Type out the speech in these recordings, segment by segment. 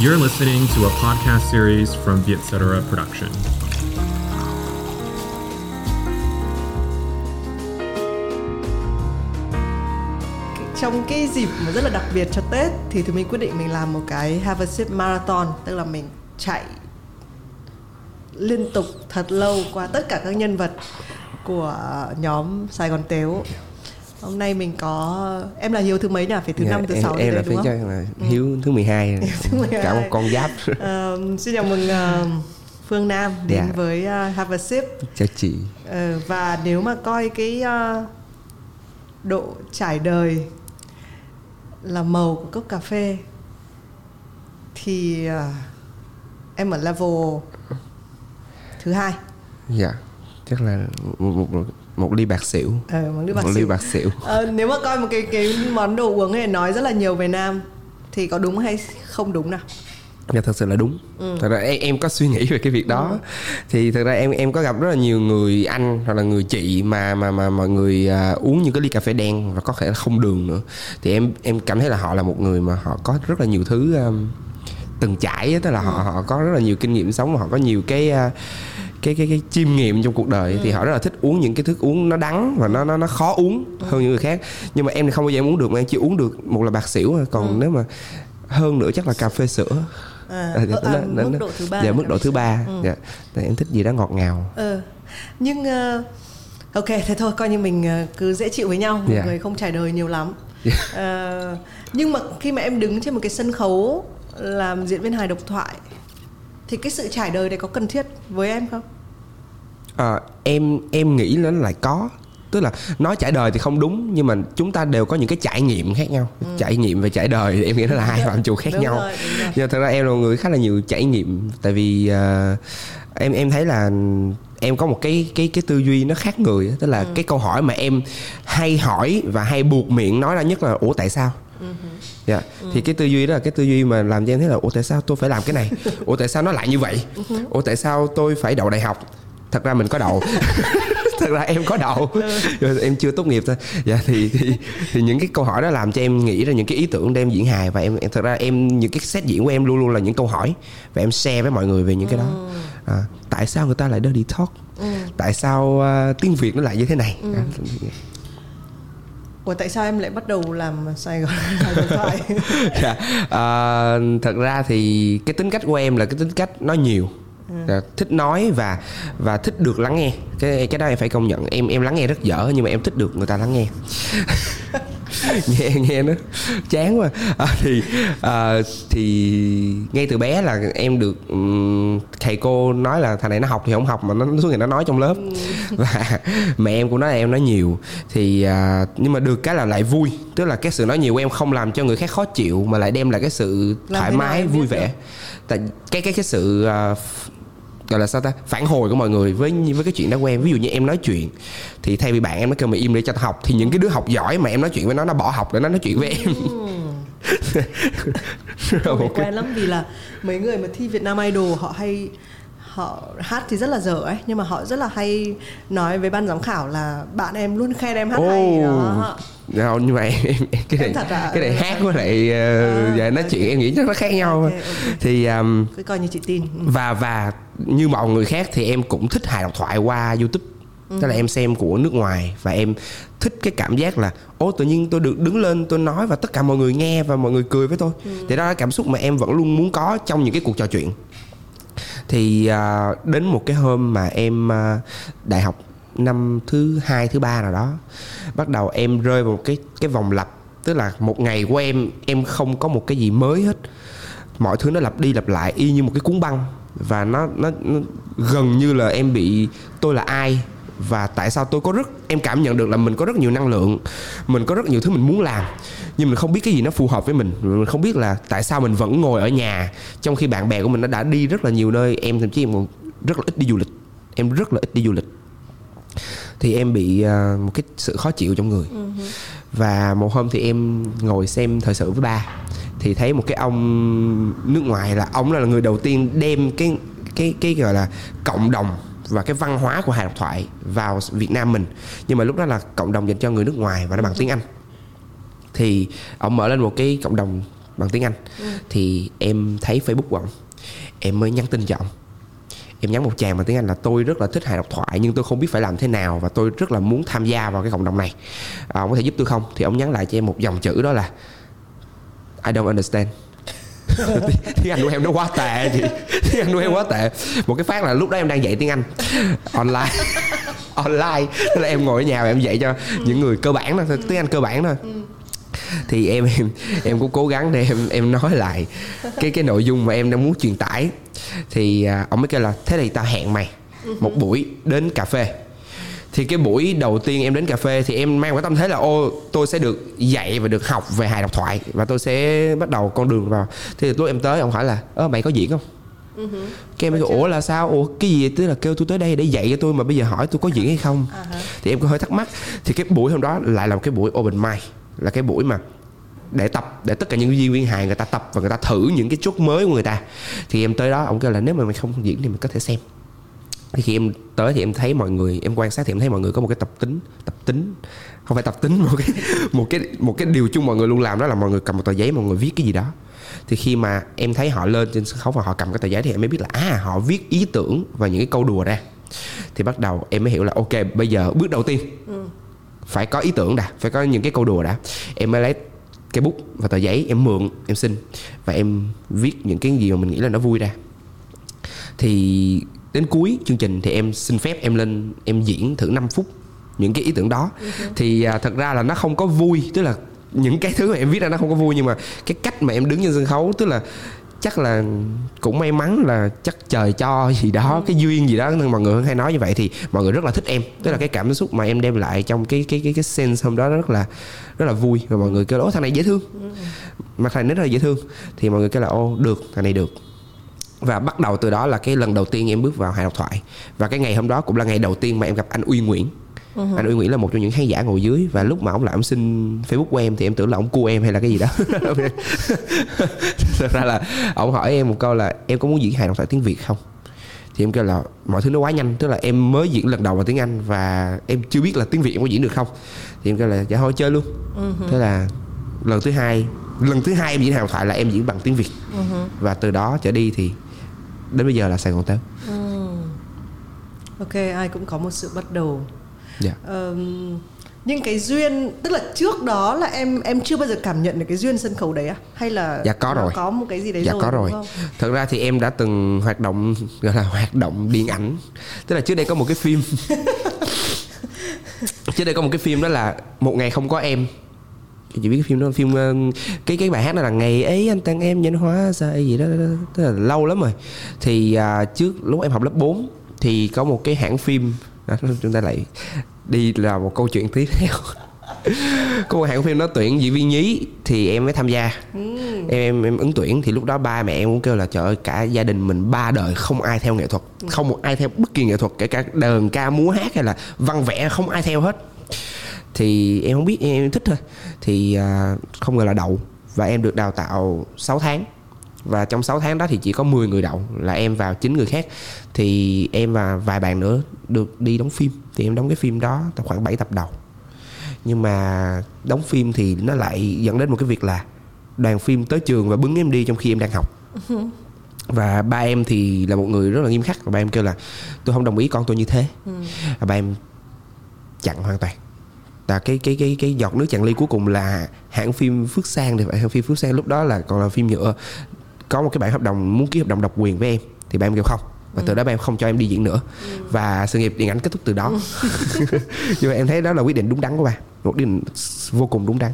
You're listening to a podcast series from Vietcetera Production. trong cái dịp mà rất là đặc biệt cho Tết thì tụi mình quyết định mình làm một cái Have a Sip Marathon, tức là mình chạy liên tục thật lâu qua tất cả các nhân vật của nhóm Sài Gòn Tếu hôm nay mình có em là hiếu thứ mấy nhỉ? Phải thứ Dạ, năm thứ em, sáu gì em là không? cho là hiếu thứ 12 thứ 12. cả một con giáp. Ờ, xin chào mừng ờ, Phương Nam đến Dạ. với ờ, Have a Sip. Chào chị. Ờ, và nếu mà coi cái ờ, độ trải đời là màu của cốc cà phê thì ờ, em ở level thứ hai. Dạ chắc là một, một, một, một ly bạc xỉu. Ờ, một ly bạc một ly xỉu. bạc xỉu. Ờ, nếu mà coi một cái cái món đồ uống này nói rất là nhiều về nam thì có đúng hay không đúng nào? Dạ thật sự là đúng. Thật ra em, em có suy nghĩ về cái việc đó. Thì thật ra em em có gặp rất là nhiều người anh Hoặc là người chị mà mà mà mọi người à, uống những cái ly cà phê đen Và có thể là không đường nữa. Thì em em cảm thấy là họ là một người mà họ có rất là nhiều thứ um, từng trải á, Tức là họ họ có rất là nhiều kinh nghiệm sống Họ có nhiều cái à, cái cái cái chiêm nghiệm trong cuộc đời thì họ rất là thích uống những cái thức uống nó đắng và nó nó nó khó uống hơn những người khác. Nhưng mà em thì không bao giờ em uống được mà em chỉ uống được một là bạc xỉu thôi. Còn nếu mà hơn nữa chắc là cà phê sữa. À, À, ờ, à, nó- nó- mức độ thứ ba dạ mức độ thứ ba. dạ Tại em thích gì đó ngọt ngào. Ờ, nhưng ờ, ok thế thôi coi như mình ờ, cứ dễ chịu với nhau. Một Dạ. người không trải đời nhiều lắm. Dạ. Ờ, nhưng mà khi mà em đứng trên một cái sân khấu làm diễn viên hài độc thoại thì cái sự trải đời này có cần thiết với em không? Ờ, em em nghĩ nó lại có. Tức là nói trải đời thì không đúng nhưng mà chúng ta đều có những cái trải nghiệm khác nhau. Trải nghiệm và trải đời thì em nghĩ nó là hai phạm trù khác Ừ. Đúng nhau. rồi, rồi. nhưng mà thật ra em là người khá là nhiều trải nghiệm. Tại vì ờ, em em thấy là em có một cái cái cái tư duy nó khác người tức Ừ. là cái câu hỏi mà em hay hỏi và hay buộc miệng nói ra nhất là ủa tại sao Ừ. Dạ. Thì cái tư duy đó là cái tư duy mà làm cho em thấy là ủa tại sao tôi phải làm cái này? Ủa tại sao nó lại như vậy? Ủa tại sao tôi phải đậu đại học? Thật ra mình có đậu. Thật ra em có đậu. Rồi em chưa tốt nghiệp thôi. Dạ thì, thì thì những cái câu hỏi đó làm cho em nghĩ ra những cái ý tưởng để em diễn hài và em, em thật ra em những cái set diễn của em luôn luôn là những câu hỏi và em share với mọi người về những cái đó. À, tại sao người ta lại dirty talk? Tại sao à, tiếng Việt nó lại như thế này? À, Ủa tại sao em lại bắt đầu làm Sài Gòn thoại? Dạ. à, thật ra thì cái tính cách của em là cái tính cách nói nhiều. Dạ, thích nói và và thích được lắng nghe. Cái cái đó em phải công nhận. Em em lắng nghe rất dở nhưng mà em thích được người ta lắng nghe nghe nghe nó chán quá. À, thì à, thì ngay từ bé là em được ừm, thầy cô nói là thằng này nó học thì không học mà nó suốt ngày nó nói trong lớp. Và mẹ em cũng nói là em nói nhiều. Thì à, nhưng mà được cái là lại vui. Tức là cái sự nói nhiều của em không làm cho người khác khó chịu mà lại đem lại cái sự Làm thoải mái vui vẻ. được? tại cái cái cái sự f- gọi là sao ta? Phản hồi của mọi người với với cái chuyện đó của em ví dụ như em nói chuyện thì thay vì bạn em nó kêu mày im để cho tao học thì những cái đứa học giỏi mà em nói chuyện với nó nó bỏ học để nó nói chuyện với em. Cái- quen lắm vì là mấy người mà thi Việt Nam Idol họ hay họ hát thì rất là dở ấy nhưng mà họ rất là hay nói với ban giám khảo là bạn em luôn khen em hát hay đó Đâu, nhưng mà em, em, cái này à? cái này hát với lại uh, dạ, nói chuyện em nghĩ chắc nó khác nhau Ok, ok. thì um, cứ coi như chị tin. Ừ. và và như mọi người khác thì em cũng thích hài độc thoại qua youtube. Tức là em xem của nước ngoài và em thích cái cảm giác là ô tự nhiên tôi được đứng lên tôi nói và tất cả mọi người nghe và mọi người cười với tôi. Thì đó là cảm xúc mà em vẫn luôn muốn có trong những cái cuộc trò chuyện. Thì à, đến một cái hôm mà em à, đại học năm thứ hai thứ ba nào đó bắt đầu em rơi vào một cái cái vòng lặp. Tức là một ngày của em em không có một cái gì mới hết. Mọi thứ nó lặp đi lặp lại y như một cái cuốn băng. Và nó nó, nó gần như là em bị tôi là ai và tại sao tôi có rất em cảm nhận được là mình có rất nhiều năng lượng mình có rất nhiều thứ mình muốn làm nhưng mình không biết cái gì nó phù hợp với mình. Mình không biết là tại sao mình vẫn ngồi ở nhà trong khi bạn bè của mình nó đã đi rất là nhiều nơi. Em thậm chí em còn rất là ít đi du lịch. Em rất là ít đi du lịch thì em bị à, một cái sự khó chịu trong người. Và một hôm thì em ngồi xem thời sự với ba thì thấy một cái ông nước ngoài là ông là người đầu tiên đem cái cái cái gọi là cộng đồng và cái văn hóa của hài độc thoại vào Việt Nam mình. Nhưng mà lúc đó là cộng đồng dành cho người nước ngoài và nó bằng tiếng Anh. Thì ông mở lên một cái cộng đồng bằng tiếng anh. Thì em thấy facebook của ổng em mới nhắn tin cho ổng em nhắn một chàng bằng tiếng Anh là tôi rất là thích hài độc thoại nhưng tôi không biết phải làm thế nào và tôi rất là muốn tham gia vào cái cộng đồng này. À, ông có thể giúp tôi không? Thì ông nhắn lại cho em một dòng chữ đó là I don't understand. Tiếng Anh của em nó quá tệ chị. Tiếng Anh của em quá tệ. Một cái phát là lúc đó em đang dạy tiếng Anh online. Online. Tức là em ngồi ở nhà và em dạy cho những người cơ bản thôi tiếng Anh cơ bản thôi. Ừ thì em em em cũng cố gắng để em em nói lại cái cái nội dung mà em đang muốn truyền tải. Thì à, ông mới kêu là thế thì tao hẹn mày một buổi đến cà phê. Thì cái buổi đầu tiên em đến cà phê thì em mang cái tâm thế là ô tôi sẽ được dạy và được học về hài độc thoại và tôi sẽ bắt đầu con đường vào. Thì lúc em tới ông hỏi là ơ mày có diễn không? Cái em mới ủa là sao? Ủa cái gì tức là kêu tôi tới đây để dạy cho tôi mà bây giờ hỏi tôi có diễn hay không? Thì em có hơi thắc mắc. Thì cái buổi hôm đó lại là một cái buổi open mic là cái buổi mà để tập, để tất cả những diễn viên hài người ta tập và người ta thử những cái chốt mới của người ta. Thì em tới đó, ông kêu là nếu mà mày không diễn thì mày có thể xem. Thì khi em tới thì em thấy mọi người, em quan sát thì em thấy mọi người có một cái tập tính tập tính. Không phải tập tính, một cái một cái một cái điều chung mọi người luôn làm đó là mọi người cầm một tờ giấy mọi người viết cái gì đó. Thì khi mà em thấy họ lên trên sân khấu và họ cầm cái tờ giấy thì em mới biết là à họ viết ý tưởng và những cái câu đùa ra. Thì bắt đầu em mới hiểu là, ok, bây giờ bước đầu tiên. Ừ phải có ý tưởng đã phải có những cái câu đùa đã. Em mới lấy cái bút và tờ giấy em mượn em xin và em viết những cái gì mà mình nghĩ là nó vui ra. Thì đến cuối chương trình thì em xin phép em lên em diễn thử 5 phút những cái ý tưởng đó. Thì à, thật ra là nó không có vui tức là những cái thứ mà em viết ra nó không có vui nhưng mà cái cách mà em đứng trên sân khấu tức là chắc là cũng may mắn là chắc trời cho gì đó cái duyên gì đó. Nên mọi người hay nói như vậy thì mọi người rất là thích em. Tức là cái cảm xúc mà em đem lại trong cái cái cái cái sense hôm đó rất là rất là vui. Và mọi người kêu là ô thằng này dễ thương. Mà thằng này rất là dễ thương. Thì mọi người kêu là ô được thằng này được. Và bắt đầu từ đó là cái lần đầu tiên em bước vào hài độc thoại. Và cái ngày hôm đó cũng là ngày đầu tiên mà em gặp anh Uy Nguyễn anh Uy Nguyễn là một trong những khán giả ngồi dưới và lúc mà ông lại ông xin Facebook của em thì em tưởng là ông cua em hay là cái gì đó. Thật ra là ông hỏi em một câu là em có muốn diễn hài độc thoại tiếng Việt không? Thì em kêu là mọi thứ nó quá nhanh tức là em mới diễn lần đầu bằng tiếng Anh và em chưa biết là tiếng Việt em có diễn được không. Thì em kêu là dạ thôi chơi luôn. Thế là lần thứ hai lần thứ hai em diễn hài độc thoại là em diễn bằng tiếng Việt. Và từ đó trở đi thì đến bây giờ là Sài Gòn tớ ok ai cũng có một sự bắt đầu dạ. Ờm, nhưng cái duyên tức là trước đó là em em chưa bao giờ cảm nhận được cái duyên sân khấu đấy à? Hay là Dạ, có rồi. có một cái gì đấy dạ rồi có rồi. thật ra thì em đã từng hoạt động gọi là hoạt động điện ảnh. Tức là trước đây có một cái phim. Trước đây có một cái phim đó là một ngày không có em. Chị biết cái phim đó phim ờ, cái cái bài hát đó là ngày ấy anh tặng em nhân hóa ra gì đó, đó, đó. tức là lâu lắm rồi. Thì à, trước lúc em học lớp 4 thì có một cái hãng phim đó, chúng ta lại đi là một câu chuyện tiếp theo. Có một hãng phim nó tuyển diễn viên nhí thì em mới tham gia. Em, em em ứng tuyển thì lúc đó ba mẹ em cũng kêu là trời ơi cả gia đình mình ba đời không ai theo nghệ thuật không một ai theo bất kỳ nghệ thuật kể cả đờn ca múa hát hay là văn vẽ không ai theo hết. Thì em không biết em thích thôi. Thì à, không ngờ là đậu và em được đào tạo 6 tháng và trong 6 tháng đó thì chỉ có 10 người đậu là em vào 9 người khác. Thì em và vài bạn nữa được đi đóng phim. Thì em đóng cái phim đó tầm khoảng 7 tập đầu. Nhưng mà đóng phim thì nó lại dẫn đến một cái việc là đoàn phim tới trường và bứng em đi trong khi em đang học. Và ba em thì là một người rất là nghiêm khắc. Và ba em kêu là tôi không đồng ý con tôi như thế. Và ba em chặn hoàn toàn. Là cái cái cái cái giọt nước chặn ly cuối cùng là hãng phim Phước Sang thì phải hãng phim Phước Sang lúc đó là còn là phim nhựa có một cái bản hợp đồng muốn ký hợp đồng độc quyền với em thì ba em kêu không. Và từ đó ba em không cho em đi diễn nữa. Và sự nghiệp điện ảnh kết thúc từ đó. Nhưng mà em thấy đó là quyết định đúng đắn của ba. Một quyết định vô cùng đúng đắn.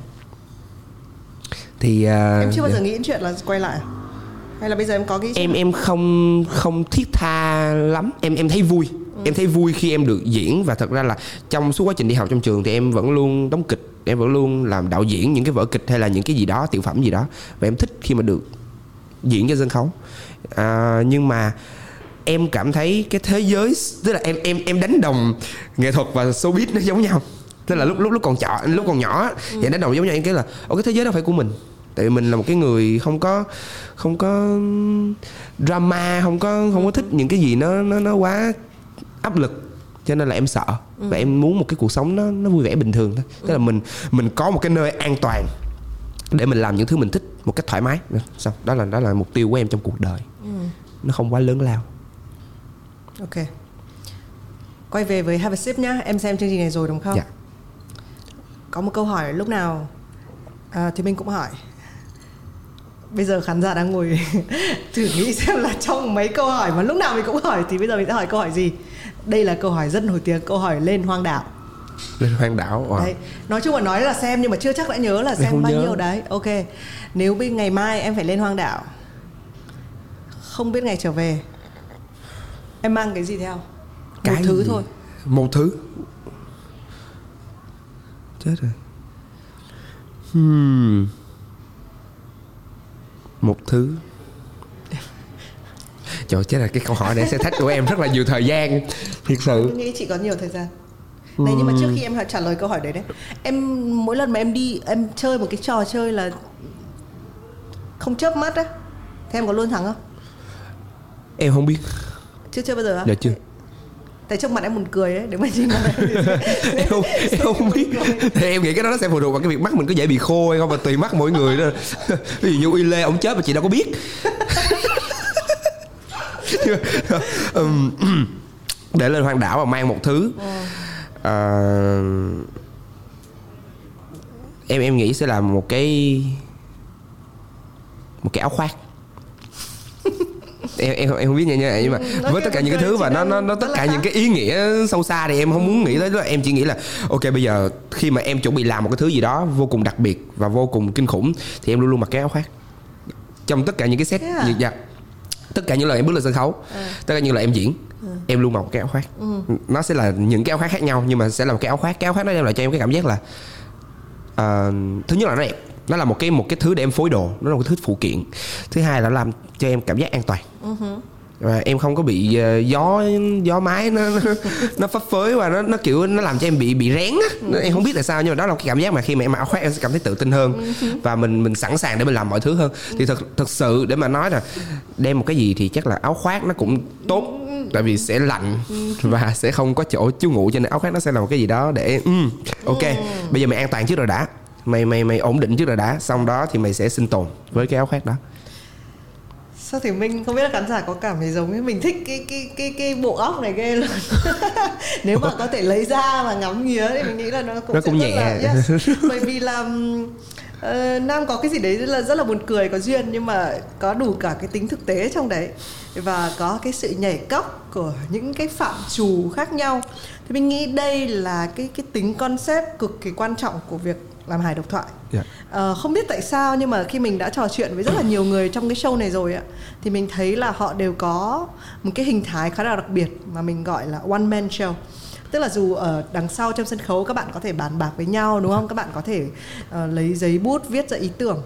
Thì à, em chưa bao giờ nghĩ đến chuyện là quay lại. Hay là bây giờ em có cái em em không không thiết tha lắm. Em em thấy vui. Em thấy vui khi em được diễn. Và thật ra là trong suốt quá trình đi học trong trường thì em vẫn luôn đóng kịch. Em vẫn luôn làm đạo diễn những cái vở kịch hay là những cái gì đó tiểu phẩm gì đó. Và em thích khi mà được diễn trên sân khấu. À, nhưng mà em cảm thấy cái thế giới tức là em em em đánh đồng nghệ thuật và showbiz nó giống nhau. Tức là lúc lúc lúc còn nhỏ lúc còn nhỏ ừ. thì đánh đồng giống nhau em cái là ở cái thế giới đó phải của mình. Tại vì mình là một cái người không có không có drama không có không có thích những cái gì nó nó nó quá áp lực. Cho nên là em sợ và em muốn một cái cuộc sống nó nó vui vẻ bình thường thôi. Tức là mình mình có một cái nơi an toàn để mình làm những thứ mình thích một cách thoải mái. Xong đó là đó là mục tiêu của em trong cuộc đời. Nó không quá lớn lao. Ok. Quay về với have a sip nhá. Em xem chương trình này rồi đúng không? Dạ. Có một câu hỏi lúc nào à, thì mình cũng hỏi. Bây giờ khán giả đang ngồi thử nghĩ xem là trong mấy câu hỏi mà lúc nào mình cũng hỏi thì bây giờ mình sẽ hỏi câu hỏi gì? Đây là câu hỏi rất nổi tiếng câu hỏi lên hoang đảo lên hoang đảo wow. đấy nói chung là nói là xem nhưng mà chưa chắc đã nhớ là Em xem bao nhớ. nhiêu đấy ok nếu bên ngày mai em phải lên hoang đảo không biết ngày trở về em mang cái gì theo một thứ gì? thôi một thứ chết rồi hmm. một thứ Trời chết là cái câu hỏi này sẽ thách của em rất là nhiều thời gian Thiệt sự Tôi nghĩ chị có nhiều thời gian này nhưng mà trước khi em trả lời câu hỏi đấy đấy em mỗi lần mà em đi em chơi một cái trò chơi là không chớp mắt á thì em có luôn thắng không? Em không biết. Chưa chưa bao giờ á? Dạ chưa. Tại trong mặt em buồn cười ấy nếu mà mặt em không, em không biết. thì em nghĩ cái đó nó sẽ phụ thuộc vào cái việc mắt mình có dễ bị khô hay không và tùy mắt mỗi người đó. Ví dụ như uy lê ông chết mà chị đâu có biết. Để lên hoang đảo và mang một thứ Ờ, em em nghĩ sẽ là một cái một cái áo khoác. Em em em không biết nha nha nhưng mà nói với tất cả những cái thứ và nó nó nó tất cả những cái ý nghĩa sâu xa thì em không muốn nghĩ tới đó. Em chỉ nghĩ là ok bây giờ khi mà em chuẩn bị làm một cái thứ gì đó vô cùng đặc biệt và vô cùng kinh khủng thì em luôn luôn mặc cái áo khoác. Trong tất cả những cái set Thế à? dạ, tất cả những lần em bước lên sân khấu. Tất cả những lần em diễn em luôn mặc một cái áo khoác. Nó sẽ là những cái áo khoác khác nhau nhưng mà sẽ là một cái áo khoác. Cái áo khoác nó đem lại cho em cái cảm giác là ờ, thứ nhất là nó đẹp. Nó là một cái một cái thứ để em phối đồ. Nó là một cái thứ phụ kiện. Thứ hai là làm cho em cảm giác an toàn và em không có bị ờ, gió gió mái nó nó, nó phấp phới và nó nó kiểu nó làm cho em bị bị rén á. Em không biết tại sao nhưng mà đó là cái cảm giác mà khi mà em mặc áo khoác em sẽ cảm thấy tự tin hơn. Và mình mình sẵn sàng để mình làm mọi thứ hơn. Thì thật thật sự để mà nói là đem một cái gì thì chắc là áo khoác nó cũng tốt tại vì sẽ lạnh và sẽ không có chỗ chú ngủ cho nên áo khoác nó sẽ là một cái gì đó để um, ok bây giờ mày an toàn trước rồi đã. Mày mày mày ổn định trước rồi đã. Xong đó thì mày sẽ sinh tồn với cái áo khoác đó sao thì mình không biết là khán giả có cảm thấy giống như mình thích cái cái cái cái bộ óc này ghê luôn nếu mà có thể lấy ra mà ngắm nghía thì mình nghĩ là nó cũng Nó cũng nhẹ. là, yes. bởi vì là ờ, nam có cái gì đấy rất là rất là buồn cười có duyên nhưng mà có đủ cả cái tính thực tế trong đấy và có cái sự nhảy cóc của những cái phạm trù khác nhau thì mình nghĩ đây là cái cái tính concept cực kỳ quan trọng của việc làm hài độc thoại. Dạ. Ờ, không biết tại sao nhưng mà khi mình đã trò chuyện với rất là nhiều người trong cái show này rồi ạ thì mình thấy là họ đều có một cái hình thái khá là đặc biệt mà mình gọi là one man show. Tức là dù ở đằng sau trong sân khấu các bạn có thể bàn bạc với nhau đúng không? Các bạn có thể ờ, lấy giấy bút viết ra ý tưởng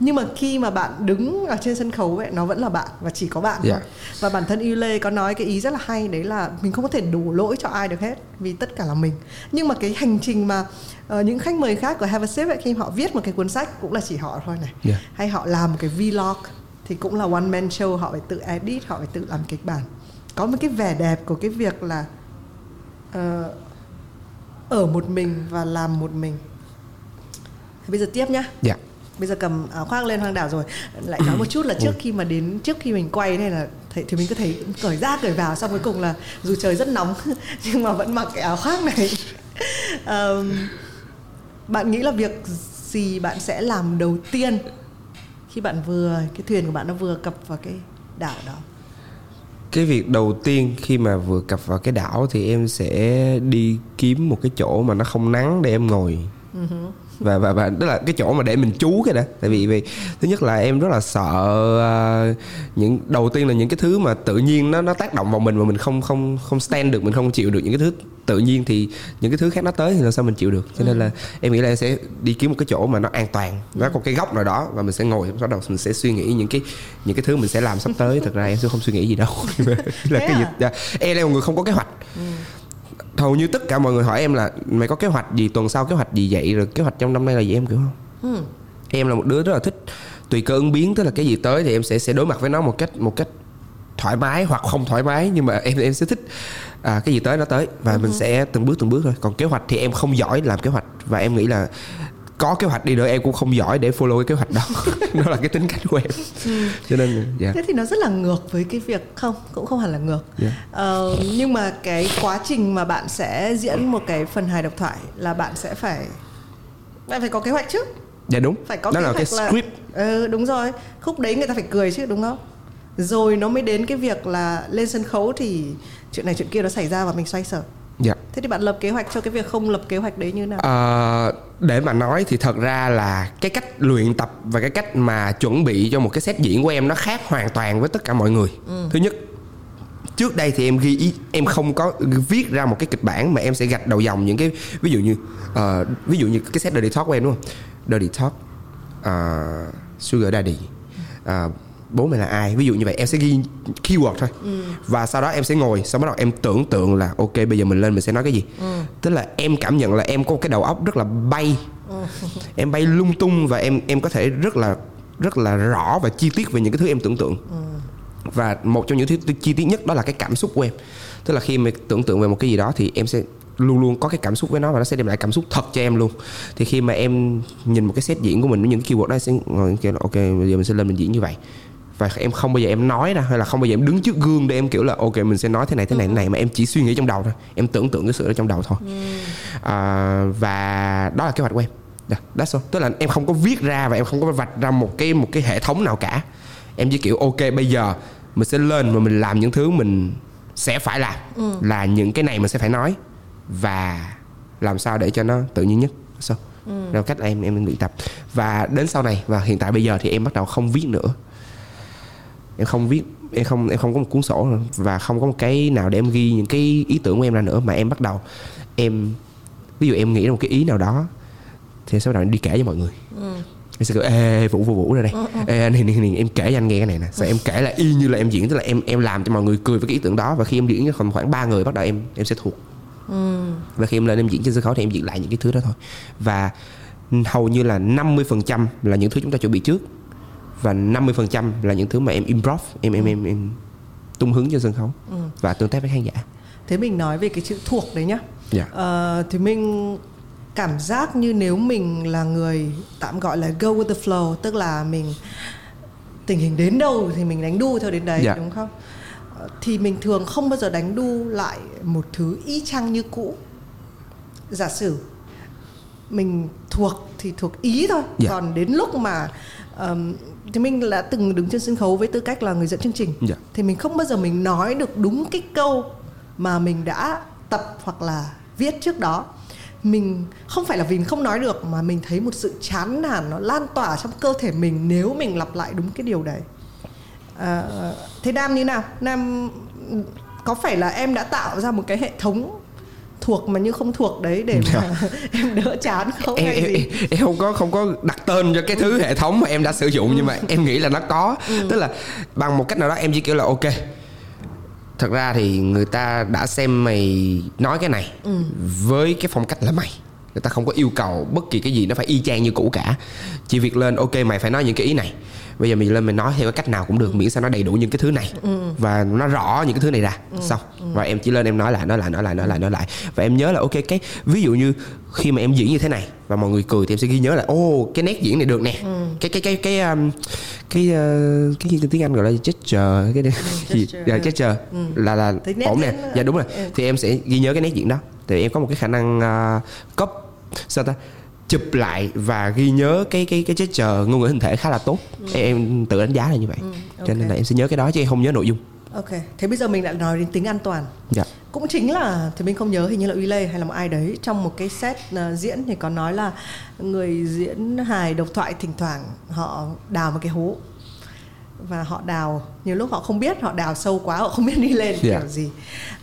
nhưng mà khi mà bạn đứng ở trên sân khấu ấy nó vẫn là bạn và chỉ có bạn. Thôi và bản thân Yule có nói cái ý rất là hay đấy là mình không có thể đổ lỗi cho ai được hết vì tất cả là mình. Nhưng mà cái hành trình mà ờ, những khách mời khác của Have a Sip ấy, khi họ viết một cái cuốn sách cũng là chỉ họ thôi này. Dạ. hay họ làm một cái vlog thì cũng là one man show họ phải tự edit họ phải tự làm kịch bản. Có một cái vẻ đẹp của cái việc là ờ, ở một mình và làm một mình. Thì bây giờ tiếp nhá. Dạ bây giờ cầm áo khoác lên hoang đảo rồi. Lại nói một chút là trước khi mà đến trước khi mình quay này là thấy, thì mình cứ thấy cởi ra cởi vào xong cuối cùng là dù trời rất nóng nhưng mà vẫn mặc cái áo khoác này. Ờm, bạn nghĩ là việc gì bạn sẽ làm đầu tiên khi bạn vừa cái thuyền của bạn nó vừa cập vào cái đảo đó? Cái việc đầu tiên khi mà vừa cập vào cái đảo thì em sẽ đi kiếm một cái chỗ mà nó không nắng để em ngồi và và và đó là cái chỗ mà để mình trú cái đã tại vì vì thứ nhất là em rất là sợ à, những đầu tiên là những cái thứ mà tự nhiên nó nó tác động vào mình mà mình không không không stand được mình không chịu được những cái thứ tự nhiên thì những cái thứ khác nó tới thì làm sao mình chịu được? Cho nên là em nghĩ là em sẽ đi kiếm một cái chỗ mà nó an toàn nó có cái góc nào đó và mình sẽ ngồi sau đầu mình sẽ suy nghĩ những cái những cái thứ mình sẽ làm sắp tới. Thật ra em sẽ không suy nghĩ gì đâu. Là Thế cái gì? à? dạ. em là một người không có kế hoạch hầu như tất cả mọi người hỏi em là mày có kế hoạch gì tuần sau kế hoạch gì vậy? Rồi kế hoạch trong năm nay là gì? Em kiểu không. Ừ. em là một đứa rất là thích tùy cơ ứng biến tức là cái gì tới thì em sẽ sẽ đối mặt với nó một cách một cách thoải mái hoặc không thoải mái nhưng mà em em sẽ thích à, cái gì tới nó tới. Và mình sẽ từng bước từng bước thôi. Còn kế hoạch thì em không giỏi làm kế hoạch. Và em nghĩ là có kế hoạch đi nữa em cũng không giỏi để follow cái kế hoạch đó. Đó là cái tính cách của em. Cho nên dạ. Thế thì nó rất là ngược với cái việc không cũng không hẳn là ngược. Dạ. ờ, nhưng mà cái quá trình mà bạn sẽ diễn một cái phần hài độc thoại là bạn sẽ phải bạn phải có kế hoạch chứ? Dạ đúng. Phải có đó kế là cái hoạch là script. Ừ, đúng rồi. Khúc đấy người ta phải cười chứ đúng không? Rồi nó mới đến cái việc là lên sân khấu thì chuyện này chuyện kia nó xảy ra và mình xoay sở dạ. Thế thì bạn lập kế hoạch cho cái việc không lập kế hoạch đấy như nào? Ờ, để mà nói thì thật ra là cái cách luyện tập và cái cách mà chuẩn bị cho một cái set diễn của em nó khác hoàn toàn với tất cả mọi người. Thứ nhất trước đây thì em ghi ý em không có viết ra một cái kịch bản mà em sẽ gạch đầu dòng những cái ví dụ như ờ, ví dụ như cái set Dirty Talk của em đúng không? Dirty Talk uh, Sugar Daddy ờ, bố mẹ là ai? Ví dụ như vậy em sẽ ghi keyword thôi. Và sau đó em sẽ ngồi sau bắt đầu em tưởng tượng là ok bây giờ mình lên mình sẽ nói cái gì? Tức là em cảm nhận là em có cái đầu óc rất là bay. Em bay lung tung và em em có thể rất là rất là rõ và chi tiết về những cái thứ em tưởng tượng. Và một trong những thứ chi tiết nhất đó là cái cảm xúc của em. Tức là khi mà tưởng tượng về một cái gì đó thì em sẽ luôn luôn có cái cảm xúc với nó và nó sẽ đem lại cảm xúc thật cho em luôn. Thì khi mà em nhìn một cái set diễn của mình với những cái keyword đó em sẽ ngồi kêu là ok bây giờ mình sẽ lên mình diễn như vậy và em không bao giờ em nói ra hay là không bao giờ em đứng trước gương để em kiểu là ok mình sẽ nói thế này thế này thế này mà em chỉ suy nghĩ trong đầu thôi. Em tưởng tượng cái sự đó trong đầu thôi. À, và đó là kế hoạch của em. That's all. tức là em không có viết ra và em không có vạch ra một cái một cái hệ thống nào cả. Em chỉ kiểu ok bây giờ mình sẽ lên và mình làm những thứ mình sẽ phải làm. Là những cái này mình sẽ phải nói. Và làm sao để cho nó tự nhiên nhất. Sao đó là cách em em luyện tập. Và đến sau này và hiện tại bây giờ thì em bắt đầu không viết nữa em không viết em không em không có một cuốn sổ và không có một cái nào để em ghi những cái ý tưởng của em ra nữa mà em bắt đầu em ví dụ em nghĩ ra một cái ý nào đó thì em sẽ bắt đầu em đi kể cho mọi người. Em sẽ kêu ê vũ vũ vũ ra đây ê anh này, này, này em kể cho anh nghe cái này nè. Sau em kể là y như là em diễn tức là em em làm cho mọi người cười với cái ý tưởng đó và khi em diễn cho khoảng khoảng ba người bắt đầu em em sẽ thuộc. Và khi em lên em diễn trên sân khấu thì em diễn lại những cái thứ đó thôi. Và hầu như là 50% là những thứ chúng ta chuẩn bị trước và 50% là những thứ mà em improv em em em, em tung hứng trên sân khấu. Và tương tác với khán giả. Thế mình nói về cái chữ thuộc đấy nhá. Dạ. Ờ, thì mình cảm giác như nếu mình là người tạm gọi là go with the flow tức là mình tình hình đến đâu thì mình đánh đu theo đến đấy Dạ. đúng không? Ờ, thì mình thường không bao giờ đánh đu lại một thứ y chang như cũ. Giả sử mình thuộc thì thuộc ý thôi. Dạ. còn đến lúc mà ờm, thì mình đã từng đứng trên sân khấu với tư cách là người dẫn chương trình. Dạ. thì mình không bao giờ mình nói được đúng cái câu mà mình đã tập hoặc là viết trước đó. Mình không phải là vì mình không nói được mà mình thấy một sự chán nản nó lan tỏa trong cơ thể mình nếu mình lặp lại đúng cái điều đấy. À, thế nam như nào? Nam có phải là em đã tạo ra một cái hệ thống thuộc mà như không thuộc đấy để mà em đỡ chán không em, hay em, gì? em, em không có không có đặt tên cho cái thứ hệ thống mà em đã sử dụng nhưng mà em nghĩ là nó có. Tức là bằng một cách nào đó em chỉ kiểu là ok. Thật ra thì người ta đã xem mày nói cái này với cái phong cách là mày. Người ta không có yêu cầu bất kỳ cái gì nó phải y chang như cũ cả. Chỉ việc lên ok mày phải nói những cái ý này bây giờ mình lên mình nói theo cái cách nào cũng được miễn sao nó đầy đủ những cái thứ này. Và nó rõ những cái thứ này ra. Xong. Và em chỉ lên em nói lại nói lại nói lại nói lại nói lại. Và em nhớ là ok cái ví dụ như khi mà em diễn như thế này và mọi người cười thì em sẽ ghi nhớ là ô cái nét diễn này được nè. Cái cái cái cái um, cái uh, cái gì tiếng anh gọi là gesture cái gì? gesture, Dạ, ừ. là là ổn nè. dạ đúng rồi. Ừ. thì em sẽ ghi nhớ cái nét diễn đó. Thì em có một cái khả năng uh, copy sao ta chụp lại và ghi nhớ cái cái cái gesture ngôn ngữ hình thể khá là tốt. Em, em tự đánh giá là như vậy. Cho nên là em sẽ nhớ cái đó chứ em không nhớ nội dung. Ok thế bây giờ mình đã nói đến tính an toàn. Dạ. Cũng chính là thì mình không nhớ hình như là uy lê hay là một ai đấy trong một cái set uh, diễn thì có nói là người diễn hài độc thoại thỉnh thoảng họ đào một cái hố và họ đào nhiều lúc họ không biết họ đào sâu quá họ không biết đi lên Dạ. kiểu gì.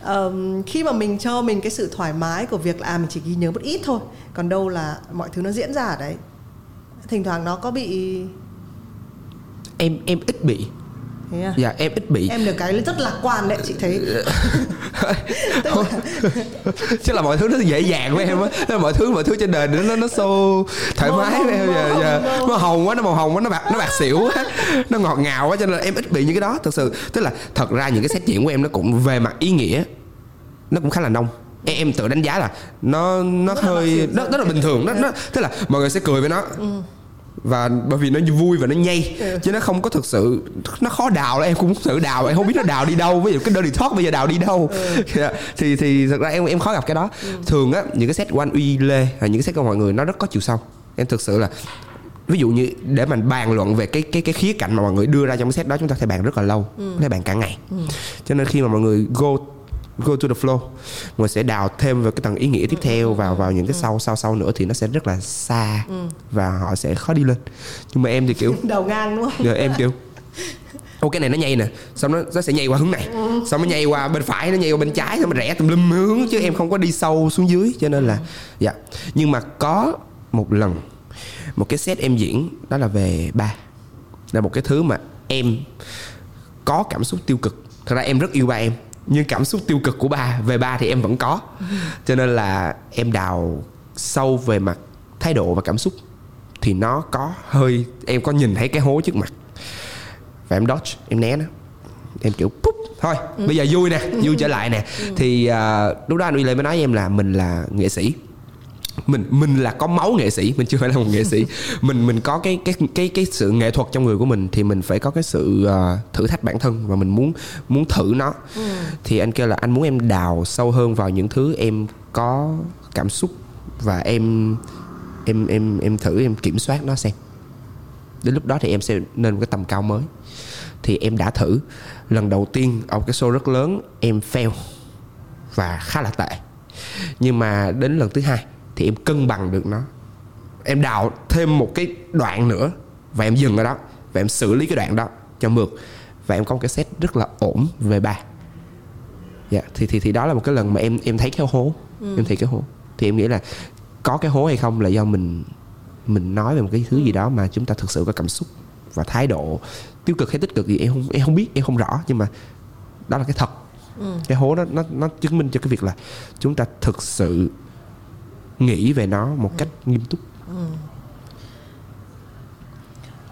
Ờm, khi mà mình cho mình cái sự thoải mái của việc là à, mình chỉ ghi nhớ một ít thôi còn đâu là mọi thứ nó diễn ra ở đấy. Thỉnh thoảng nó có bị em em ít bị thế à? dạ em ít bị. Em được cái rất lạc quan đấy chị thấy. Tức là- chứ là mọi thứ nó dễ dàng với em á. Mọi thứ mọi thứ trên đời nó nó nó so thoải mái với em. hồng, giờ màu giờ hồng, nó hồng quá nó màu hồng quá nó bạc nó bạc xỉu quá. Nó ngọt ngào quá cho nên là em ít bị những cái đó thật sự. Tức là thật ra những cái xét diễn của em nó cũng về mặt ý nghĩa. Nó cũng khá là nông. Em, em tự đánh giá là nó nó Rất là hơi nó nó là bình thường nó nó tức là mọi người sẽ cười với nó và bởi vì nó vui và nó nhây Ừ. chứ nó không có thực sự nó khó đào lắm em cũng thử đào em không biết nó đào đi đâu. Ví dụ cái dirty talk bây giờ đào đi đâu. Dạ. thì thì thật ra em em khó gặp cái đó. Thường á những cái set của anh uy lê hay những cái set của mọi người nó rất có chiều sâu. Em thực sự là ví dụ như để mình bàn luận về cái cái cái khía cạnh mà mọi người đưa ra trong cái set đó chúng ta phải bàn rất là lâu có thể bàn cả ngày. Cho nên khi mà mọi người go go to the flow người sẽ đào thêm về cái tầng ý nghĩa tiếp theo vào vào những cái sau sau sau nữa thì nó sẽ rất là xa và họ sẽ khó đi lên. Nhưng mà em thì kiểu đầu ngang đúng không? Giờ em kiểu ô cái này nó nhây nè xong nó nó sẽ nhây qua hướng này xong nó nhây qua bên phải nó nhây qua bên trái xong nó rẽ tùm lum hướng chứ em không có đi sâu xuống dưới cho nên là dạ. Nhưng mà có một lần một cái set em diễn đó là về ba là một cái thứ mà em có cảm xúc tiêu cực. Thật ra em rất yêu ba em nhưng cảm xúc tiêu cực của ba về ba thì em vẫn có. Cho nên là em đào sâu về mặt thái độ và cảm xúc thì nó có hơi em có nhìn thấy cái hố trước mặt. Và em dodge em né nó. Em kiểu púp thôi bây giờ vui nè vui trở lại nè. Thì à, lúc đó anh uy lê mới nói với em là mình là nghệ sĩ mình mình là có máu nghệ sĩ mình chưa phải là một nghệ sĩ. Mình mình có cái cái cái cái sự nghệ thuật trong người của mình thì mình phải có cái sự ờ, thử thách bản thân và mình muốn muốn thử nó. Thì anh kêu là anh muốn em đào sâu hơn vào những thứ em có cảm xúc và em em em em thử em kiểm soát nó xem. Đến lúc đó thì em sẽ lên một cái tầm cao mới. Thì em đã thử. Lần đầu tiên ở một cái show rất lớn em fail và khá là tệ. Nhưng mà đến lần thứ hai thì em cân bằng được nó. Em đào thêm một cái đoạn nữa và em dừng ở đó và em xử lý cái đoạn đó cho mượt. Và em có một cái set rất là ổn về ba dạ thì thì thì đó là một cái lần mà em em thấy cái hố. Em thấy cái hố. Thì em nghĩ là có cái hố hay không là do mình mình nói về một cái thứ gì đó mà chúng ta thực sự có cảm xúc và thái độ tiêu cực hay tích cực gì em không em không biết em không rõ. Nhưng mà đó là cái thật. Cái hố đó nó nó chứng minh cho cái việc là chúng ta thực sự nghĩ về nó một cách nghiêm túc.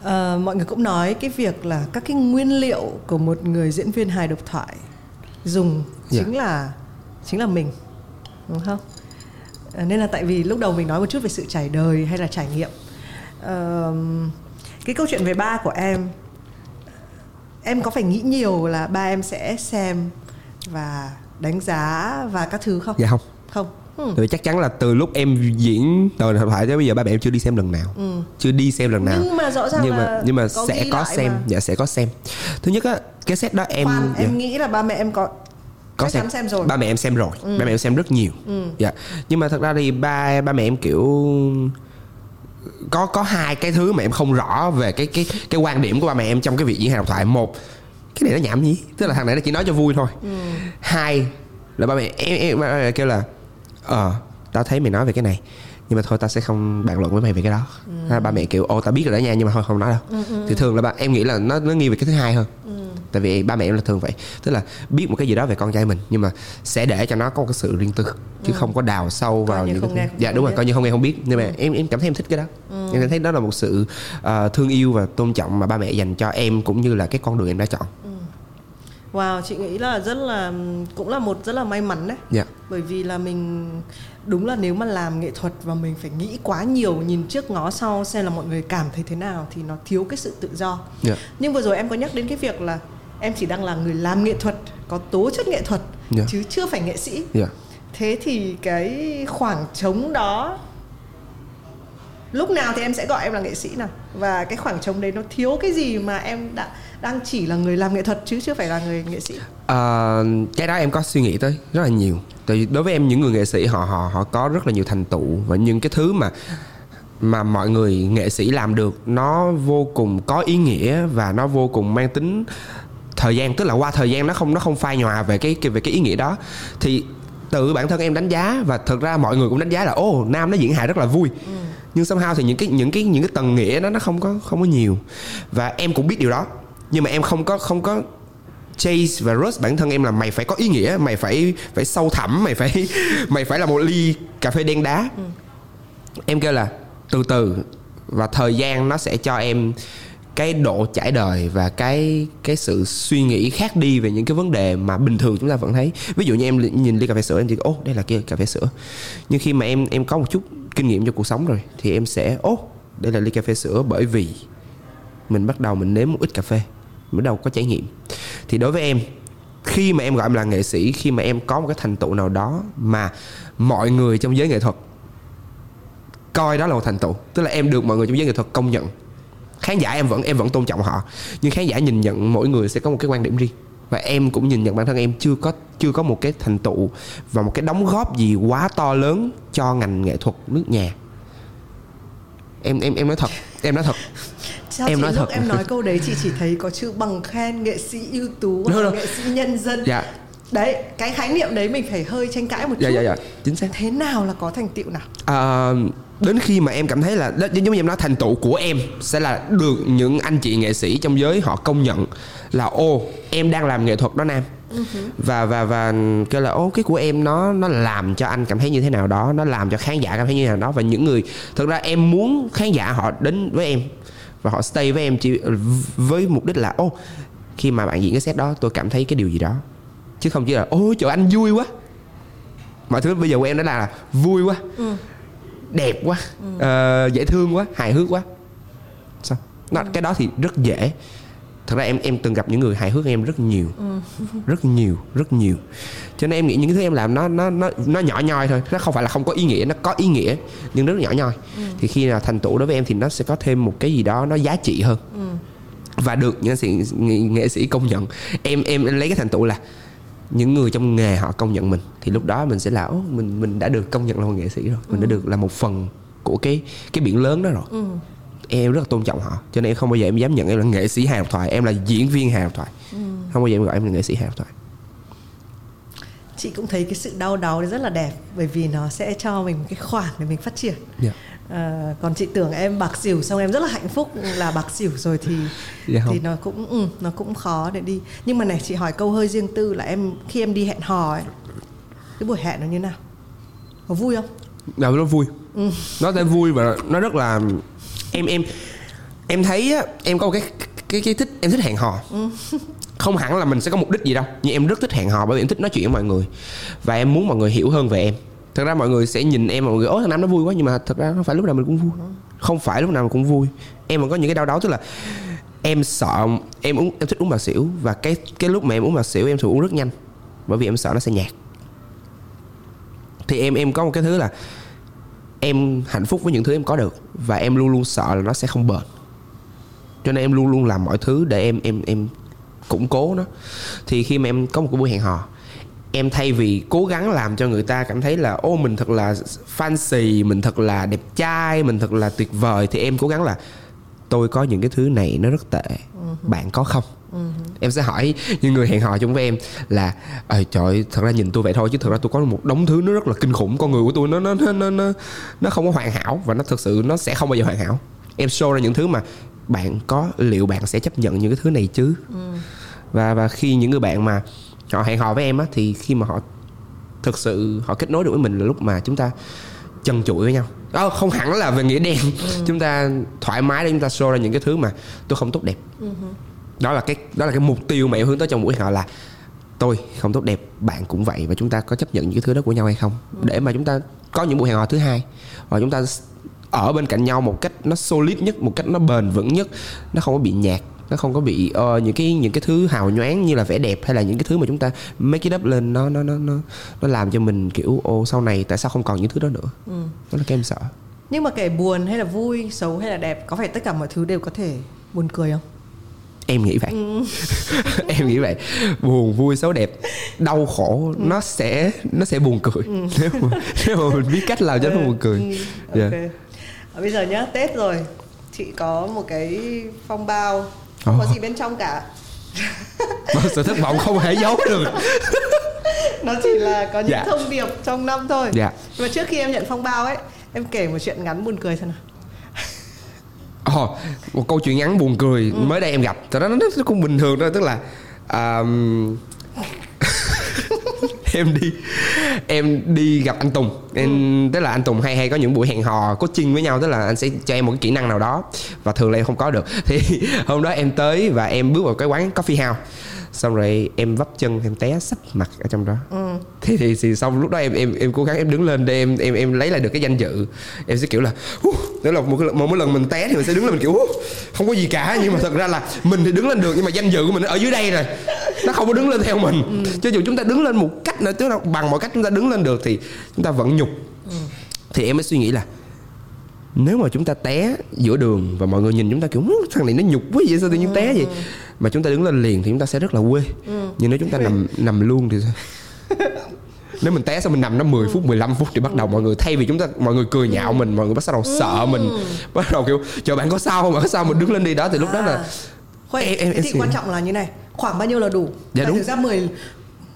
Ờ, mọi người cũng nói cái việc là các cái nguyên liệu của một người diễn viên hài độc thoại dùng Dạ. chính là chính là mình đúng không? Ờ, nên là tại vì lúc đầu mình nói một chút về sự trải đời hay là trải nghiệm. Ờ, cái câu chuyện về ba của em em có phải nghĩ nhiều là ba em sẽ xem và đánh giá và các thứ không? Dạ không. Không ừ. Tại vì chắc chắn là từ lúc em diễn tờ hợp thoại tới bây giờ ba mẹ em chưa đi xem lần nào. Chưa đi xem lần nào. Nhưng mà rõ ràng nhưng là mà nhưng mà có sẽ có xem. mà. dạ sẽ có xem. Thứ nhất á cái set đó em Khoan, dạ. em nghĩ là ba mẹ em có có chắn xem rồi. Ba mẹ em xem rồi. Ba mẹ em xem rất nhiều. Dạ. Nhưng mà thật ra thì ba ba mẹ em kiểu có có hai cái thứ mà em không rõ về cái cái cái quan điểm của ba mẹ em trong cái việc diễn hài độc thoại. Một cái này nó nhảm nhí. Tức là thằng này nó chỉ nói cho vui thôi. Hai là ba mẹ em, em ba mẹ kêu là ờ tao thấy mày nói về cái này nhưng mà thôi tao sẽ không bàn luận với mày về cái đó. Ừ. ba mẹ kiểu ô tao biết rồi đó nha nhưng mà thôi không nói đâu. Thì thường là ba em nghĩ là nó nó nghiêng về cái thứ hai hơn. Tại vì ba mẹ em là thường vậy. Tức là biết một cái gì đó về con trai mình nhưng mà sẽ để cho nó có một cái sự riêng tư chứ không có đào sâu vào như những cái nghe, dạ đúng rồi coi như không nghe không biết. Nhưng mà em em cảm thấy em thích cái đó. Em thấy đó là một sự ờ, thương yêu và tôn trọng mà ba mẹ dành cho em cũng như là cái con đường em đã chọn Wow, chị nghĩ là rất là cũng là một rất là may mắn đấy. dạ Bởi vì là mình đúng là nếu mà làm nghệ thuật và mình phải nghĩ quá nhiều nhìn trước ngó sau xem là mọi người cảm thấy thế nào thì nó thiếu cái sự tự do. dạ Nhưng vừa rồi em có nhắc đến cái việc là em chỉ đang là người làm nghệ thuật, có tố chất nghệ thuật Dạ. chứ chưa phải nghệ sĩ. dạ Thế thì cái khoảng trống đó lúc nào thì em sẽ gọi em là nghệ sĩ nào. Và cái khoảng trống đấy nó thiếu cái gì mà em đã đang chỉ là người làm nghệ thuật chứ chưa phải là người nghệ sĩ? Ờ, cái đó em có suy nghĩ tới rất là nhiều. Tại vì đối với em những người nghệ sĩ họ họ họ có rất là nhiều thành tựu. Và những cái thứ mà mà mọi người nghệ sĩ làm được nó vô cùng có ý nghĩa và nó vô cùng mang tính thời gian tức là qua thời gian nó không nó không phai nhòa về cái, cái về cái ý nghĩa đó. Thì tự bản thân em đánh giá và thật ra mọi người cũng đánh giá là ô nam nó diễn hài rất là vui nhưng somehow thì những cái những cái những cái tầng nghĩa đó nó không có không có nhiều. Và em cũng biết điều đó. Nhưng mà em không có không có chase và rush bản thân em là mày phải có ý nghĩa mày phải phải sâu thẳm mày phải mày phải là một ly cà phê đen đá. Em kêu là từ từ và thời gian nó sẽ cho em cái độ trải đời và cái cái sự suy nghĩ khác đi về những cái vấn đề mà bình thường chúng ta vẫn thấy. Ví dụ như em nhìn ly cà phê sữa em thì ô đây là kia cà phê sữa. Nhưng khi mà em em có một chút kinh nghiệm trong cuộc sống rồi, thì em sẽ, ô, đây là ly cà phê sữa bởi vì mình bắt đầu mình nếm một ít cà phê, mình bắt đầu có trải nghiệm. Thì đối với em, khi mà em gọi em là nghệ sĩ, khi mà em có một cái thành tựu nào đó mà mọi người trong giới nghệ thuật coi đó là một thành tựu, tức là em được mọi người trong giới nghệ thuật công nhận, khán giả em vẫn em vẫn tôn trọng họ, nhưng khán giả nhìn nhận mỗi người sẽ có một cái quan điểm riêng và em cũng nhìn nhận bản thân em chưa có chưa có một cái thành tựu và một cái đóng góp gì quá to lớn cho ngành nghệ thuật nước nhà. Em em em nói thật em nói thật. Sao Em nói thật. em nói câu đấy chị chỉ thấy có chữ bằng khen nghệ sĩ ưu tú Đúng nghệ sĩ nhân dân. Dạ. Đấy cái khái niệm đấy mình phải hơi tranh cãi một dạ chút. dạ dạ. Chính xác. Thế nào là có thành tựu nào? À, đến khi mà em cảm thấy là giống như em nói thành tựu của em sẽ là được những anh chị nghệ sĩ trong giới họ công nhận là ô em đang làm nghệ thuật đó nam. Và và và kêu là ô cái của em nó nó làm cho anh cảm thấy như thế nào đó nó làm cho khán giả cảm thấy như thế nào đó. Và những người thực ra em muốn khán giả họ đến với em và họ stay với em chỉ với mục đích là ô khi mà bạn diễn cái set đó tôi cảm thấy cái điều gì đó. Chứ không chỉ là ôi trời anh vui quá. Mọi thứ bây giờ của em đó là vui quá đẹp quá ờ, dễ thương quá hài hước quá. Sao? Nó, cái đó thì rất dễ. Thật ra em em từng gặp những người hài hước em rất nhiều. Rất nhiều rất nhiều. Cho nên em nghĩ những cái thứ em làm nó nó nó nó nhỏ nhoi thôi. Nó không phải là không có ý nghĩa nó có ý nghĩa nhưng rất nhỏ nhoi. Thì khi nào thành tựu đối với em thì nó sẽ có thêm một cái gì đó nó giá trị hơn. Và được những nghệ sĩ, nghệ, nghệ sĩ công nhận. Em em lấy cái thành tựu là những người trong nghề họ công nhận mình thì lúc đó mình sẽ là "Ố, mình mình đã được công nhận là một nghệ sĩ rồi mình đã được là một phần của cái cái biển lớn đó rồi. Em rất là tôn trọng họ cho nên em không bao giờ em dám nhận em là nghệ sĩ hài độc thoại em là diễn viên hài độc thoại. Không bao giờ em gọi em là nghệ sĩ hài độc thoại. Chị cũng thấy cái sự đau đấy rất là đẹp bởi vì nó sẽ cho mình một cái khoản để mình phát triển. Dạ. Ờ, còn chị tưởng em bạc xỉu xong em rất là hạnh phúc là bạc xỉu rồi thì Dạ thì nó cũng ừ, nó cũng khó để đi. Nhưng mà này chị hỏi câu hơi riêng tư là em khi em đi hẹn hò ấy cái buổi hẹn nó như nào? Có vui không? Dạ, nó vui. Nó sẽ vui và nó rất là em em em thấy á, em có một cái cái cái thích em thích hẹn hò. Không hẳn là mình sẽ có mục đích gì đâu nhưng em rất thích hẹn hò bởi vì em thích nói chuyện với mọi người. Và em muốn mọi người hiểu hơn về em thật ra mọi người sẽ nhìn em mọi người ố thằng nam nó vui quá. Nhưng mà thật ra không phải lúc nào mình cũng vui. Không phải lúc nào mình cũng vui. Em còn có những cái đau đớn, tức là em sợ em uống, em thích uống bạc xỉu và cái cái lúc mà em uống bạc xỉu em thường uống rất nhanh, bởi vì em sợ nó sẽ nhạt. Thì em em có một cái thứ là em hạnh phúc với những thứ em có được và em luôn luôn sợ là nó sẽ không bền. Cho nên em luôn luôn làm mọi thứ để em em em củng cố nó. Thì khi mà em có một cái buổi hẹn hò em thay vì cố gắng làm cho người ta cảm thấy là ô mình thật là fancy mình thật là đẹp trai mình thật là tuyệt vời thì em cố gắng là tôi có những cái thứ này nó rất tệ bạn có không? Em sẽ hỏi những người hẹn hò chung với em là ờ trời ơi, thật ra nhìn tôi vậy thôi chứ thật ra tôi có một đống thứ nó rất là kinh khủng con người của tôi nó nó nó nó nó, nó không có hoàn hảo và nó thực sự nó sẽ không bao giờ hoàn hảo. Em show ra những thứ mà bạn có liệu bạn sẽ chấp nhận những cái thứ này chứ? Và và khi những người bạn mà họ hẹn hò với em á thì khi mà họ thực sự họ kết nối được với mình là lúc mà chúng ta chân chuỗi với nhau. Ờ, không hẳn là về nghĩa đen. Chúng ta thoải mái để chúng ta show ra những cái thứ mà tôi không tốt đẹp. Đó là cái đó là cái mục tiêu mà em hướng tới trong buổi hẹn hò là tôi không tốt đẹp bạn cũng vậy và chúng ta có chấp nhận những cái thứ đó của nhau hay không? Để mà chúng ta có những buổi hẹn hò thứ hai và chúng ta ở bên cạnh nhau một cách nó solid nhất một cách nó bền vững nhất nó không có bị nhạt nó không có bị ờ, những cái những cái thứ hào nhoáng như là vẻ đẹp hay là những cái thứ mà chúng ta make it up lên nó nó nó nó nó làm cho mình kiểu ô sau này tại sao không còn những thứ đó nữa? Đó là cái em sợ. Nhưng mà kể buồn hay là vui xấu hay là đẹp có phải tất cả mọi thứ đều có thể buồn cười không? Em nghĩ vậy. Em nghĩ vậy. Buồn vui xấu đẹp đau khổ nó sẽ nó sẽ buồn cười. Nếu mà nếu mà mình biết cách làm cho nó buồn cười. Ừ, Dạ. ok. Ờ, bây giờ nhá tết rồi. Chị có một cái phong bao không có Ồ. gì bên trong cả Mà sự thất vọng không thể giấu được nó chỉ là có những Dạ. thông điệp trong năm thôi Dạ. mà trước khi em nhận phong bao ấy em kể một chuyện ngắn buồn cười xem nào Ồ, một câu chuyện ngắn buồn cười mới đây em gặp thật ra nó, nó cũng bình thường thôi tức là um, em đi. Em đi gặp anh Tùng. Em tức là anh Tùng hay hay có những buổi hẹn hò coaching với nhau tức là anh sẽ cho em một cái kỹ năng nào đó. Và thường là em không có được. Thì hôm đó em tới và em bước vào cái quán coffee house xong rồi em vấp chân em té sấp mặt ở trong đó. Thì, thì thì xong lúc đó em em em cố gắng em đứng lên để em em em lấy lại được cái danh dự. Em sẽ kiểu là uh, tức là một, một mỗi lần mình té thì mình sẽ đứng lên mình kiểu uh, không có gì cả. Nhưng mà thật ra là mình thì đứng lên được nhưng mà danh dự của mình ở dưới đây rồi. Nó không có đứng lên theo mình. Cho dù chúng ta đứng lên một cách nữa tức là bằng mọi cách chúng ta đứng lên được thì chúng ta vẫn nhục. Thì em mới suy nghĩ là nếu mà chúng ta té giữa đường và mọi người nhìn chúng ta kiểu "Hứ, thằng này nó nhục quá vậy sao tự nhiên té vậy? Mà chúng ta đứng lên liền thì chúng ta sẽ rất là quê. Nhưng nếu chúng ta nằm nằm luôn thì sao? Nếu mình té xong mình nằm nó 10 phút 15 phút thì bắt đầu mọi người thay vì chúng ta mọi người cười nhạo mình mọi người bắt đầu sợ mình bắt đầu kiểu chờ bạn có sao không? Bạn có sao mình đứng lên đi. Đó thì lúc đó là À. Khoan, Em- em- em thì quan trọng là như này khoảng bao nhiêu là đủ? Dạ Tại đúng. thực ra 10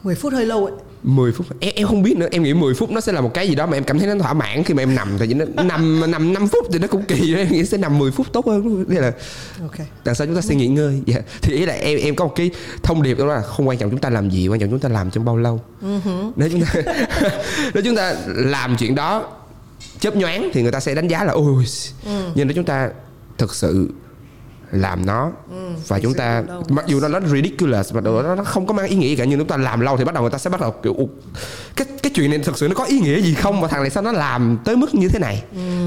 10 phút hơi lâu ấy 10 phút. Em, em không biết nữa em nghĩ 10 phút nó sẽ là một cái gì đó mà em cảm thấy nó thỏa mãn khi mà em nằm. Thì nó nằm nằm 5 phút thì nó cũng kỳ đó em nghĩ sẽ nằm 10 phút tốt hơn. Thế là ok. tại sao chúng ta sẽ nghỉ ngơi? Dạ. thì ý là em em có một cái thông điệp đó là không quan trọng chúng ta làm gì quan trọng chúng ta làm trong bao lâu. Nếu chúng ta nếu chúng ta làm chuyện đó chớp nhoáng thì người ta sẽ đánh giá là ôi nhưng nếu chúng ta thực sự làm nó. Và thực chúng ta mặc dù nó nó ridiculous mà nó, nó không có mang ý nghĩa cả nhưng chúng ta làm lâu thì bắt đầu người ta sẽ bắt đầu kiểu "Ủa, cái cái chuyện này thực sự nó có ý nghĩa gì không? Và thằng này sao nó làm tới mức như thế này?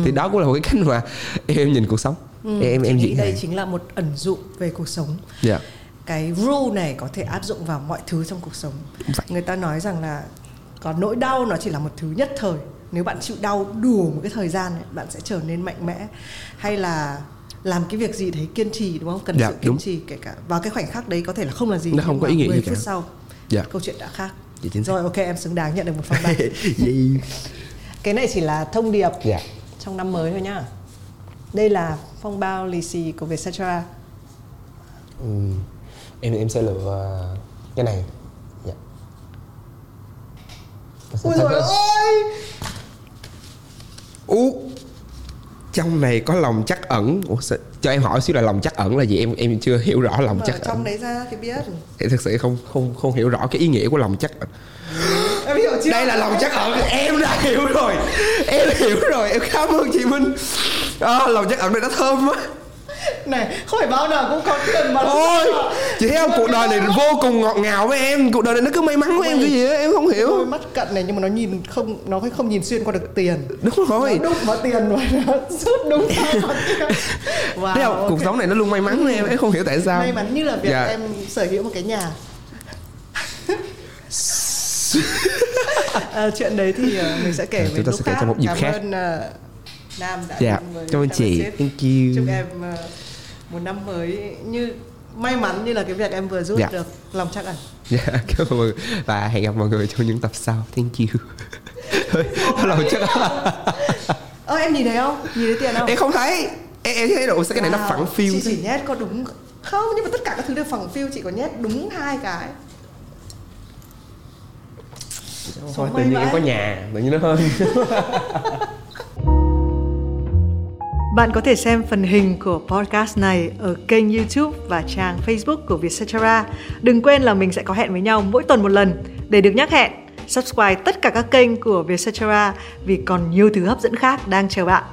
Thì đó cũng là một cái cách mà em nhìn cuộc sống. Em em em nghĩ đây này. chính là một ẩn dụ về cuộc sống. Dạ. Cái rule này có thể áp dụng vào mọi thứ trong cuộc sống. Vậy. người ta nói rằng là còn nỗi đau nó chỉ là một thứ nhất thời. Nếu bạn chịu đau đủ một cái thời gian ấy, bạn sẽ trở nên mạnh mẽ. Hay là làm cái việc gì đấy kiên trì đúng không cần Dạ, sự kiên đúng. trì kể cả vào cái khoảnh khắc đấy có thể là không là gì Nó không có ý nghĩa 10 gì phút cả. sau Dạ. câu chuyện đã khác Dạ, chính xác. rồi ok em xứng đáng nhận được một phong ba Gì? cái này chỉ là thông điệp dạ trong năm mới thôi nhá đây là phong bao lì xì của Vietcetera Ừ. em em sẽ lựa cái này dạ ôi trời ơi Ú trong này có lòng chắc ẩn. Ủa, sao- cho em hỏi xíu là lòng chắc ẩn là gì? Em em chưa hiểu rõ lòng mở chắc trong ẩn đấy ra thì biết. Em thực sự không không không hiểu rõ cái ý nghĩa của lòng chắc ẩn. Em hiểu chưa? Đây là lòng chắc ẩn. Em đã hiểu rồi. Em hiểu rồi. Em cảm ơn chị Minh. À, lòng chắc ẩn này nó thơm quá này không phải bao nào cũng có tiền mà. Ôi chị thấy không cuộc đời này vô cùng ngọt ngào với em. Cuộc đời này nó cứ may mắn với em cái gì á em không đôi hiểu mắt cận này nhưng mà nó nhìn không nó không nhìn xuyên qua được tiền. Đúng rồi. Nó đúc vào tiền và nó rút đúng wow, thấy không? ok. cuộc sống này nó luôn may mắn với em em không hiểu tại sao. May mắn như là việc Dạ. em sở hữu một cái nhà. À, chuyện đấy thì ờ, mình sẽ kể À, về chúng ta sẽ kể trong một dịp cảm khác. ơn ờ, Nam đã dạ với cảm ơn chị. Thank you. Chúc em ờ, một năm mới như may mắn như là cái việc em vừa rút Dạ. được lòng chắc ẩn Dạ, cảm ơn mọi người. Và hẹn gặp mọi người trong những tập sau. Thank you. Thôi, lòng chắc ơ em nhìn thấy không? Nhìn thấy tiền không? Em không thấy. Em, em thấy đâu sao cái này nó Wow, phẳng phiu chị chỉ nhét có đúng không? Nhưng mà tất cả các thứ đều phẳng phiu chị có nhét đúng hai cái. Thôi Số tự may nhiên em có nhà, tự nhiên nó hơn. Bạn có thể xem phần hình của podcast này ở kênh YouTube và trang Facebook của Vietcetera. Đừng quên là mình sẽ có hẹn với nhau mỗi tuần một lần để được nhắc hẹn. Subscribe tất cả các kênh của Vietcetera vì còn nhiều thứ hấp dẫn khác đang chờ bạn.